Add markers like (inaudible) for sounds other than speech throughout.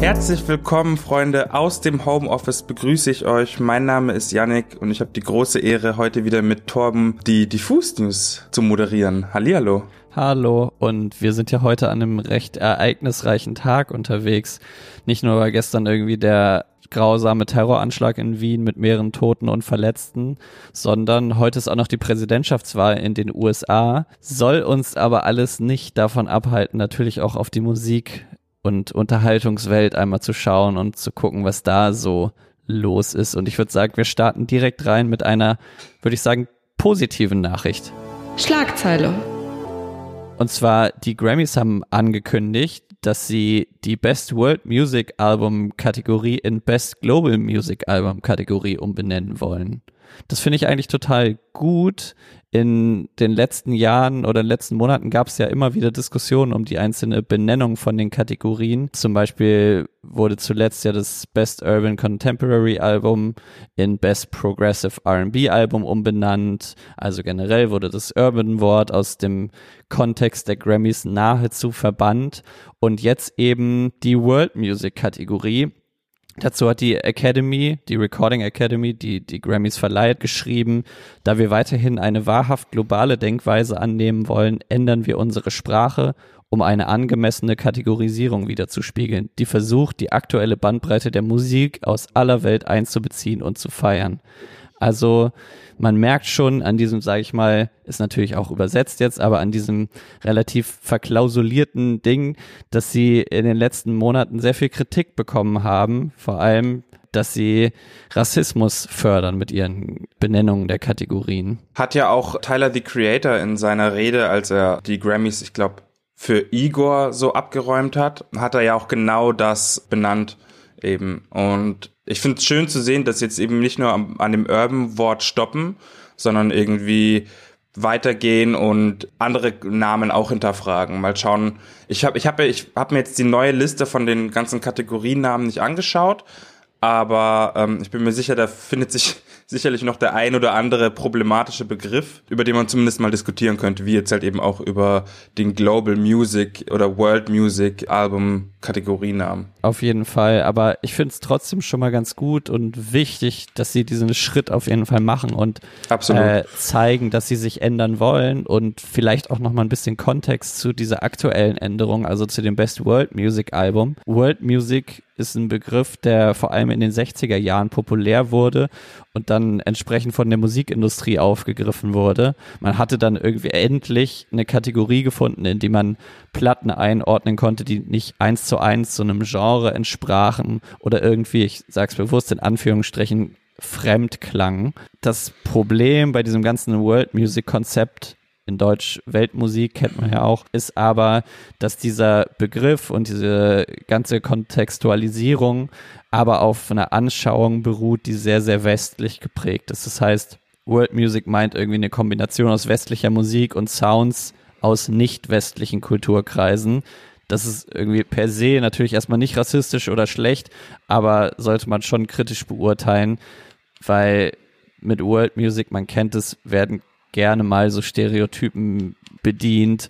Herzlich willkommen, Freunde. Aus dem Homeoffice begrüße ich euch. Mein Name ist Yannick und ich habe die große Ehre, heute wieder mit Torben die Diffus News zu moderieren. Hallihallo. Hallo und wir sind ja heute an einem recht ereignisreichen Tag unterwegs. Nicht nur weil gestern irgendwie der grausame Terroranschlag in Wien mit mehreren Toten und Verletzten, sondern heute ist auch noch die Präsidentschaftswahl in den USA. Soll uns aber alles nicht davon abhalten, natürlich auch auf die Musik und Unterhaltungswelt einmal zu schauen und zu gucken, was da so los ist. Und ich würde sagen, wir starten direkt rein mit einer, würde ich sagen, positiven Nachricht. Schlagzeile. Und zwar, die Grammys haben angekündigt, dass sie die Best World Music Album Kategorie in Best Global Music Album Kategorie umbenennen wollen. Das finde ich eigentlich total gut. In den letzten Jahren oder in den letzten Monaten gab es ja immer wieder Diskussionen um die einzelne Benennung von den Kategorien. Zum Beispiel wurde zuletzt ja das Best Urban Contemporary Album in Best Progressive R&B Album umbenannt. Also generell wurde das Urban Wort aus dem Kontext der Grammys nahezu verbannt und jetzt eben die World Music Kategorie Dazu hat die Academy, die Recording Academy, die die Grammys verleiht, geschrieben, da wir weiterhin eine wahrhaft globale Denkweise annehmen wollen, ändern wir unsere Sprache, um eine angemessene Kategorisierung wiederzuspiegeln, die versucht, die aktuelle Bandbreite der Musik aus aller Welt einzubeziehen und zu feiern. Also man merkt schon an diesem, sage ich mal, ist natürlich auch übersetzt jetzt, aber an diesem relativ verklausulierten Ding, dass sie in den letzten Monaten sehr viel Kritik bekommen haben, vor allem dass sie Rassismus fördern mit ihren Benennungen der Kategorien. Hat ja auch Tyler the Creator in seiner Rede, als er die Grammys, ich glaube, für Igor so abgeräumt hat, hat er ja auch genau das benannt eben. Und ich finde es schön zu sehen, dass jetzt eben nicht nur an, an dem Urban-Wort stoppen, sondern irgendwie weitergehen und andere Namen auch hinterfragen. Mal schauen. Ich habe ich hab, ich hab mir jetzt die neue Liste von den ganzen Kategoriennamen nicht angeschaut, aber ähm, ich bin mir sicher, da findet sich sicherlich noch der ein oder andere problematische Begriff, über den man zumindest mal diskutieren könnte, wie jetzt halt eben auch über den Global Music oder World Music Album Kategorienamen. Auf jeden Fall, aber ich finde es trotzdem schon mal ganz gut und wichtig, dass sie diesen Schritt auf jeden Fall machen und äh, zeigen, dass sie sich ändern wollen und vielleicht auch noch mal ein bisschen Kontext zu dieser aktuellen Änderung, also zu dem Best World Music Album. World Music ist ein Begriff, der vor allem in den 60er Jahren populär wurde und dann entsprechend von der Musikindustrie aufgegriffen wurde. Man hatte dann irgendwie endlich eine Kategorie gefunden, in die man Platten einordnen konnte, die nicht eins zu eins so einem Genre entsprachen oder irgendwie, ich sag's bewusst in Anführungsstrichen, fremd klangen. Das Problem bei diesem ganzen World Music Konzept in Deutsch Weltmusik kennt man ja auch, ist aber, dass dieser Begriff und diese ganze Kontextualisierung aber auf einer Anschauung beruht, die sehr, sehr westlich geprägt ist. Das heißt, World Music meint irgendwie eine Kombination aus westlicher Musik und Sounds aus nicht westlichen Kulturkreisen. Das ist irgendwie per se natürlich erstmal nicht rassistisch oder schlecht, aber sollte man schon kritisch beurteilen, weil mit World Music, man kennt es, werden gerne mal so Stereotypen bedient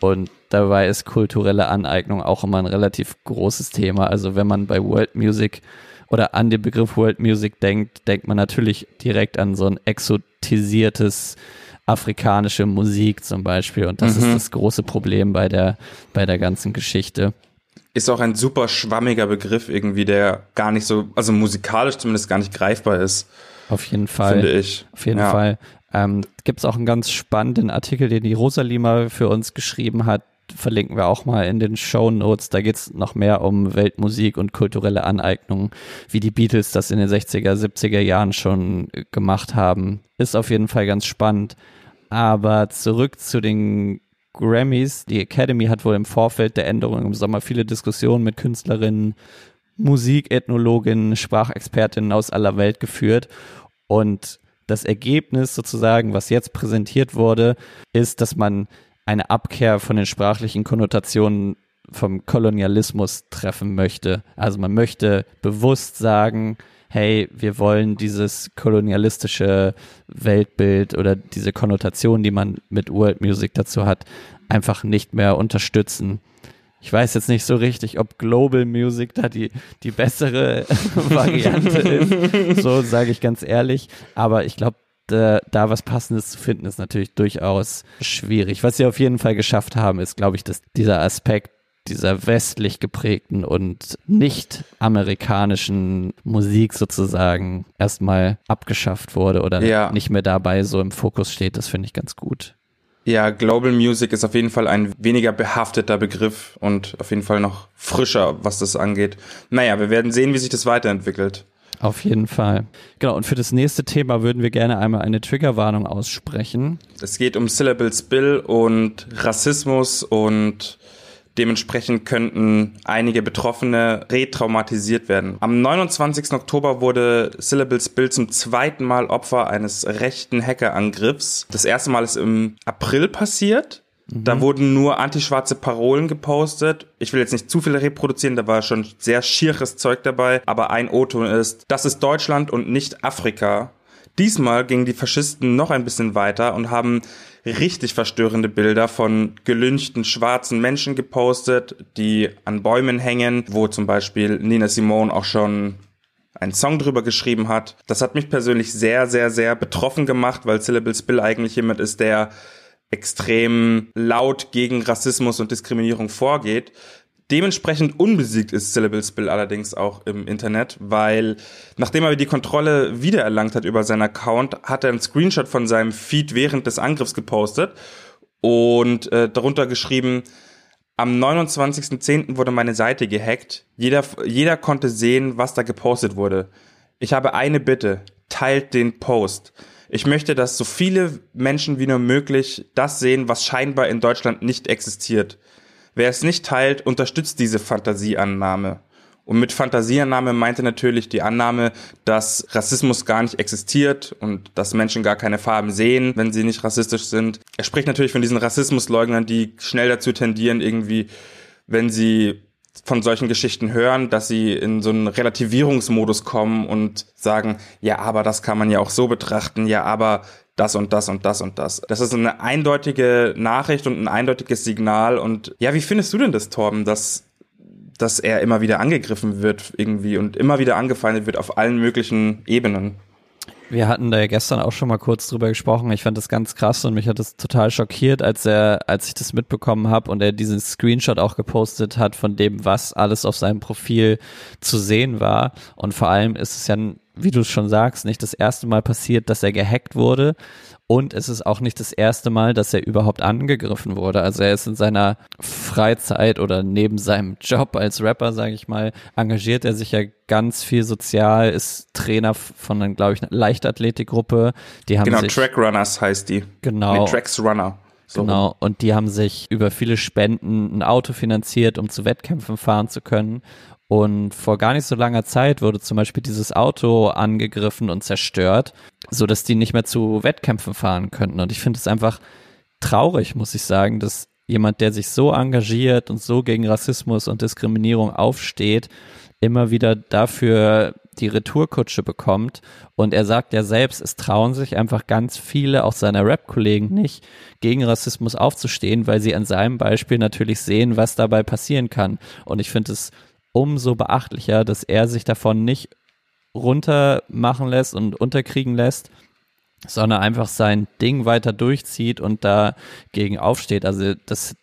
und dabei ist kulturelle Aneignung auch immer ein relativ großes Thema. Also wenn man bei World Music oder an den Begriff World Music denkt, denkt man natürlich direkt an so ein exotisiertes afrikanische Musik zum Beispiel. Und das mhm. ist das große Problem bei der, bei der ganzen Geschichte. Ist auch ein super schwammiger Begriff irgendwie, der gar nicht so, also musikalisch zumindest gar nicht greifbar ist. Auf jeden Fall. Finde ich. Auf jeden ja. Fall. Ähm, Gibt es auch einen ganz spannenden Artikel, den die Rosalima für uns geschrieben hat. Verlinken wir auch mal in den Show Notes. Da geht es noch mehr um Weltmusik und kulturelle Aneignung, wie die Beatles das in den 60er, 70er Jahren schon gemacht haben. Ist auf jeden Fall ganz spannend. Aber zurück zu den Grammys. Die Academy hat wohl im Vorfeld der Änderung im Sommer viele Diskussionen mit Künstlerinnen, Musikethnologinnen, Sprachexpertinnen aus aller Welt geführt. Und das Ergebnis sozusagen, was jetzt präsentiert wurde, ist, dass man eine Abkehr von den sprachlichen Konnotationen vom Kolonialismus treffen möchte. Also man möchte bewusst sagen, hey, wir wollen dieses kolonialistische Weltbild oder diese Konnotation, die man mit World Music dazu hat, einfach nicht mehr unterstützen. Ich weiß jetzt nicht so richtig, ob Global Music da die, die bessere (laughs) Variante ist. So sage ich ganz ehrlich. Aber ich glaube, da, da was Passendes zu finden, ist natürlich durchaus schwierig. Was sie auf jeden Fall geschafft haben, ist, glaube ich, dass dieser Aspekt dieser westlich geprägten und nicht amerikanischen Musik sozusagen erstmal abgeschafft wurde oder ja. nicht mehr dabei so im Fokus steht. Das finde ich ganz gut. Ja, Global Music ist auf jeden Fall ein weniger behafteter Begriff und auf jeden Fall noch frischer, was das angeht. Naja, wir werden sehen, wie sich das weiterentwickelt. Auf jeden Fall. Genau, und für das nächste Thema würden wir gerne einmal eine Triggerwarnung aussprechen. Es geht um Syllables Bill und Rassismus und Dementsprechend könnten einige Betroffene retraumatisiert werden. Am 29. Oktober wurde Syllables Bill zum zweiten Mal Opfer eines rechten Hackerangriffs. Das erste Mal ist im April passiert. Mhm. Da wurden nur antischwarze Parolen gepostet. Ich will jetzt nicht zu viele reproduzieren, da war schon sehr schieres Zeug dabei. Aber ein O-Ton ist, das ist Deutschland und nicht Afrika. Diesmal gingen die Faschisten noch ein bisschen weiter und haben richtig verstörende Bilder von gelünchten schwarzen Menschen gepostet, die an Bäumen hängen, wo zum Beispiel Nina Simone auch schon einen Song drüber geschrieben hat. Das hat mich persönlich sehr, sehr, sehr betroffen gemacht, weil Syllables Bill eigentlich jemand ist, der extrem laut gegen Rassismus und Diskriminierung vorgeht. Dementsprechend unbesiegt ist Syllables Bill allerdings auch im Internet, weil nachdem er die Kontrolle wiedererlangt hat über seinen Account, hat er einen Screenshot von seinem Feed während des Angriffs gepostet und äh, darunter geschrieben, am 29.10. wurde meine Seite gehackt. Jeder, jeder konnte sehen, was da gepostet wurde. Ich habe eine Bitte. Teilt den Post. Ich möchte, dass so viele Menschen wie nur möglich das sehen, was scheinbar in Deutschland nicht existiert. Wer es nicht teilt, unterstützt diese Fantasieannahme. Und mit Fantasieannahme meinte natürlich die Annahme, dass Rassismus gar nicht existiert und dass Menschen gar keine Farben sehen, wenn sie nicht rassistisch sind. Er spricht natürlich von diesen Rassismusleugnern, die schnell dazu tendieren, irgendwie, wenn sie von solchen Geschichten hören, dass sie in so einen Relativierungsmodus kommen und sagen, ja, aber das kann man ja auch so betrachten, ja, aber das und das und das und das. Das ist eine eindeutige Nachricht und ein eindeutiges Signal. Und ja, wie findest du denn das, Torben, dass, dass er immer wieder angegriffen wird irgendwie und immer wieder angefeindet wird auf allen möglichen Ebenen? Wir hatten da ja gestern auch schon mal kurz drüber gesprochen. Ich fand das ganz krass und mich hat das total schockiert, als er, als ich das mitbekommen habe und er diesen Screenshot auch gepostet hat von dem, was alles auf seinem Profil zu sehen war. Und vor allem ist es ja wie du schon sagst, nicht das erste Mal passiert, dass er gehackt wurde. Und es ist auch nicht das erste Mal, dass er überhaupt angegriffen wurde. Also er ist in seiner Freizeit oder neben seinem Job als Rapper, sage ich mal, engagiert er sich ja ganz viel sozial, ist Trainer von, glaube ich, einer Leichtathletikgruppe. Die haben genau, sich, Track Runners heißt die. Genau. Nee, Tracks Runner. So genau, und die haben sich über viele Spenden ein Auto finanziert, um zu Wettkämpfen fahren zu können. Und vor gar nicht so langer Zeit wurde zum Beispiel dieses Auto angegriffen und zerstört, so dass die nicht mehr zu Wettkämpfen fahren könnten. Und ich finde es einfach traurig, muss ich sagen, dass jemand, der sich so engagiert und so gegen Rassismus und Diskriminierung aufsteht, immer wieder dafür die Retourkutsche bekommt. Und er sagt ja selbst, es trauen sich einfach ganz viele, auch seiner Rap-Kollegen nicht, gegen Rassismus aufzustehen, weil sie an seinem Beispiel natürlich sehen, was dabei passieren kann. Und ich finde es umso beachtlicher, dass er sich davon nicht runtermachen lässt und unterkriegen lässt, sondern einfach sein Ding weiter durchzieht und dagegen aufsteht. Also das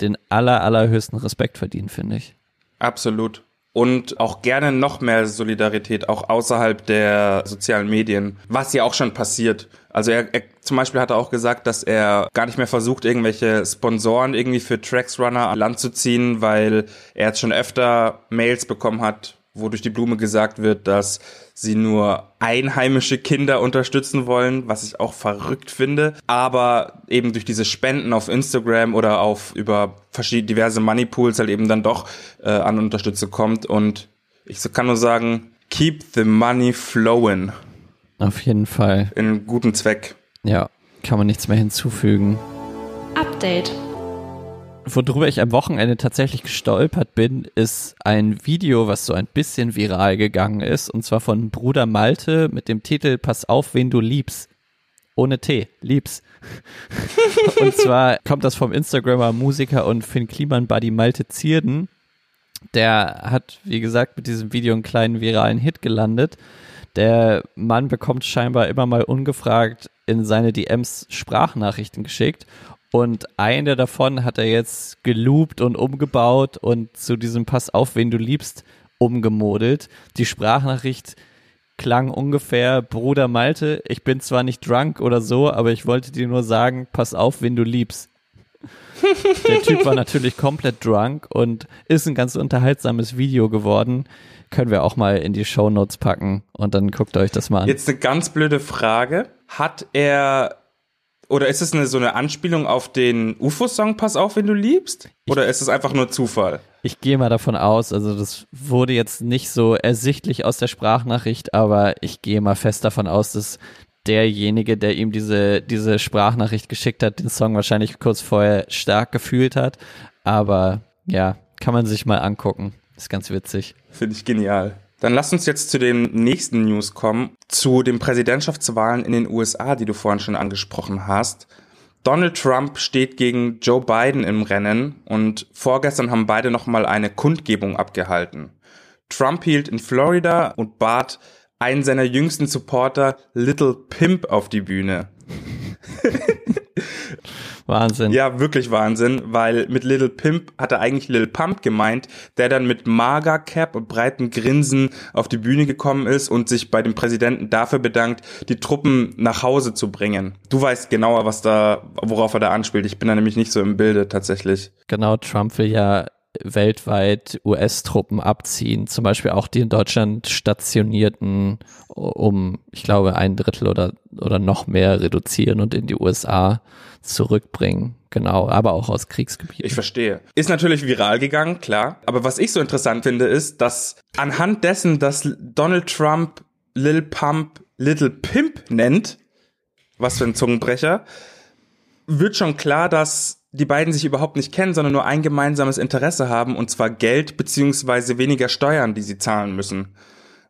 den aller, allerhöchsten Respekt verdient, finde ich. Absolut. Und auch gerne noch mehr Solidarität, auch außerhalb der sozialen Medien, was ja auch schon passiert. Also er, er zum Beispiel hat er auch gesagt, dass er gar nicht mehr versucht, irgendwelche Sponsoren irgendwie für Tracks Runner an Land zu ziehen, weil er jetzt schon öfter Mails bekommen hat, wo durch die Blume gesagt wird, dass sie nur einheimische Kinder unterstützen wollen, was ich auch verrückt finde. Aber eben durch diese Spenden auf Instagram oder auf über verschiedene diverse Moneypools halt eben dann doch äh, an Unterstützung kommt. Und ich kann nur sagen, keep the money flowing. Auf jeden Fall. In guten Zweck. Ja, kann man nichts mehr hinzufügen. Update. Worüber ich am Wochenende tatsächlich gestolpert bin, ist ein Video, was so ein bisschen viral gegangen ist, und zwar von Bruder Malte mit dem Titel Pass auf, wen du liebst. ohne T. Lieb's. (laughs) und zwar kommt das vom Instagrammer, Musiker und Finn Kliman Buddy Malte Zierden. Der hat, wie gesagt, mit diesem Video einen kleinen viralen Hit gelandet. Der Mann bekommt scheinbar immer mal ungefragt in seine DMs Sprachnachrichten geschickt und eine davon hat er jetzt geloopt und umgebaut und zu diesem Pass auf, wen du liebst, umgemodelt. Die Sprachnachricht klang ungefähr, Bruder Malte, ich bin zwar nicht drunk oder so, aber ich wollte dir nur sagen, pass auf, wen du liebst. (laughs) Der Typ war natürlich komplett drunk und ist ein ganz unterhaltsames Video geworden. Können wir auch mal in die Show Notes packen und dann guckt euch das mal an. Jetzt eine ganz blöde Frage. Hat er oder ist es eine, so eine Anspielung auf den UFO-Song Pass auf, wenn du liebst? Oder ist es einfach nur Zufall? Ich gehe mal davon aus, also das wurde jetzt nicht so ersichtlich aus der Sprachnachricht, aber ich gehe mal fest davon aus, dass derjenige, der ihm diese, diese Sprachnachricht geschickt hat, den Song wahrscheinlich kurz vorher stark gefühlt hat. Aber ja, kann man sich mal angucken. Ist ganz witzig. Finde ich genial. Dann lass uns jetzt zu den nächsten News kommen, zu den Präsidentschaftswahlen in den USA, die du vorhin schon angesprochen hast. Donald Trump steht gegen Joe Biden im Rennen und vorgestern haben beide nochmal eine Kundgebung abgehalten. Trump hielt in Florida und bat einen seiner jüngsten Supporter Little Pimp auf die Bühne. (laughs) Wahnsinn. Ja, wirklich Wahnsinn, weil mit Little Pimp hat er eigentlich Lil Pump gemeint, der dann mit Maga Cap und breiten Grinsen auf die Bühne gekommen ist und sich bei dem Präsidenten dafür bedankt, die Truppen nach Hause zu bringen. Du weißt genauer, was da, worauf er da anspielt. Ich bin da nämlich nicht so im Bilde tatsächlich. Genau, Trump will ja weltweit US-Truppen abziehen, zum Beispiel auch die in Deutschland stationierten, um, ich glaube, ein Drittel oder, oder noch mehr reduzieren und in die USA zurückbringen. Genau, aber auch aus Kriegsgebieten. Ich verstehe. Ist natürlich viral gegangen, klar. Aber was ich so interessant finde, ist, dass anhand dessen, dass Donald Trump Lil Pump Little Pimp nennt, was für ein Zungenbrecher, wird schon klar, dass die beiden sich überhaupt nicht kennen, sondern nur ein gemeinsames Interesse haben, und zwar Geld beziehungsweise weniger Steuern, die sie zahlen müssen.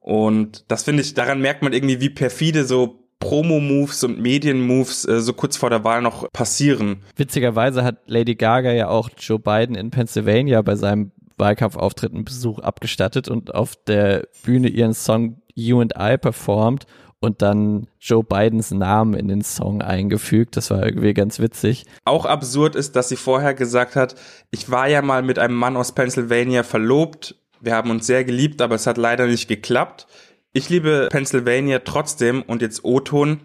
Und das finde ich, daran merkt man irgendwie, wie perfide so Promo-Moves und Medien-Moves äh, so kurz vor der Wahl noch passieren. Witzigerweise hat Lady Gaga ja auch Joe Biden in Pennsylvania bei seinem Wahlkampfauftritt einen Besuch abgestattet und auf der Bühne ihren Song You and I performt und dann Joe Bidens Namen in den Song eingefügt. Das war irgendwie ganz witzig. Auch absurd ist, dass sie vorher gesagt hat, ich war ja mal mit einem Mann aus Pennsylvania verlobt. Wir haben uns sehr geliebt, aber es hat leider nicht geklappt. Ich liebe Pennsylvania trotzdem und jetzt O-Ton.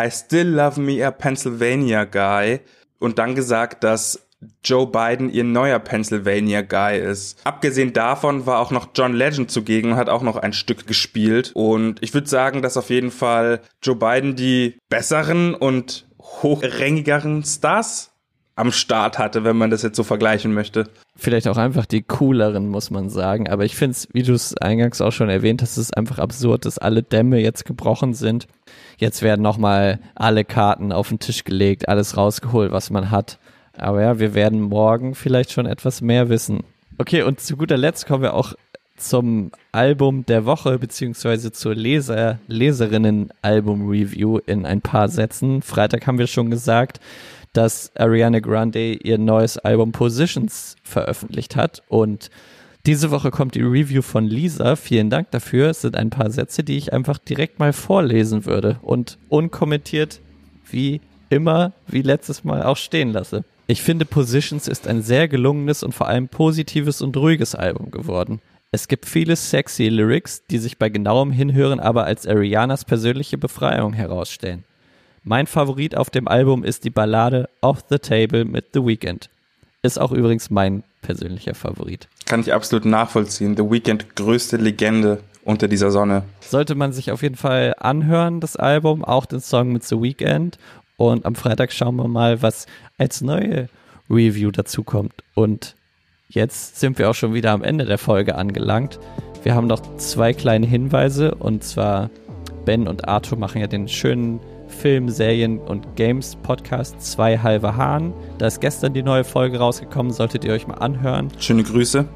I still love me a Pennsylvania guy. Und dann gesagt, dass Joe Biden ihr neuer Pennsylvania Guy ist. Abgesehen davon war auch noch John Legend zugegen und hat auch noch ein Stück gespielt. Und ich würde sagen, dass auf jeden Fall Joe Biden die besseren und hochrängigeren Stars am Start hatte, wenn man das jetzt so vergleichen möchte. Vielleicht auch einfach die cooleren, muss man sagen. Aber ich finde es, wie du es eingangs auch schon erwähnt hast, ist einfach absurd, dass alle Dämme jetzt gebrochen sind. Jetzt werden nochmal alle Karten auf den Tisch gelegt, alles rausgeholt, was man hat. Aber ja, wir werden morgen vielleicht schon etwas mehr wissen. Okay, und zu guter Letzt kommen wir auch zum Album der Woche beziehungsweise zur Leser Leserinnen Album Review in ein paar Sätzen. Freitag haben wir schon gesagt, dass Ariana Grande ihr neues Album Positions veröffentlicht hat und diese Woche kommt die Review von Lisa. Vielen Dank dafür. Es sind ein paar Sätze, die ich einfach direkt mal vorlesen würde und unkommentiert wie immer, wie letztes Mal auch stehen lasse. Ich finde, Positions ist ein sehr gelungenes und vor allem positives und ruhiges Album geworden. Es gibt viele sexy Lyrics, die sich bei genauem Hinhören aber als Arianas persönliche Befreiung herausstellen. Mein Favorit auf dem Album ist die Ballade Off the Table mit The Weeknd. Ist auch übrigens mein persönlicher Favorit. Kann ich absolut nachvollziehen. The Weeknd, größte Legende unter dieser Sonne. Sollte man sich auf jeden Fall anhören, das Album, auch den Song mit The Weeknd. Und am Freitag schauen wir mal, was als neue Review dazu kommt. Und jetzt sind wir auch schon wieder am Ende der Folge angelangt. Wir haben noch zwei kleine Hinweise und zwar Ben und Arthur machen ja den schönen Film, Serien und Games Podcast Zwei halbe Hahn. Da ist gestern die neue Folge rausgekommen, solltet ihr euch mal anhören. Schöne Grüße.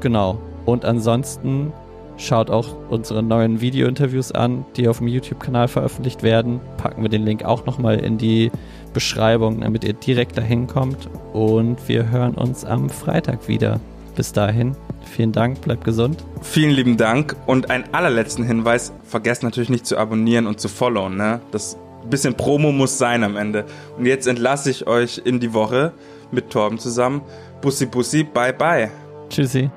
Genau. Und ansonsten Schaut auch unsere neuen Video-Interviews an, die auf dem YouTube-Kanal veröffentlicht werden. Packen wir den Link auch nochmal in die Beschreibung, damit ihr direkt dahin kommt. Und wir hören uns am Freitag wieder. Bis dahin, vielen Dank, bleibt gesund. Vielen lieben Dank und einen allerletzten Hinweis, vergesst natürlich nicht zu abonnieren und zu followen, ne? Das bisschen Promo muss sein am Ende. Und jetzt entlasse ich euch in die Woche mit Torben zusammen. Bussi Bussi, bye bye. Tschüssi.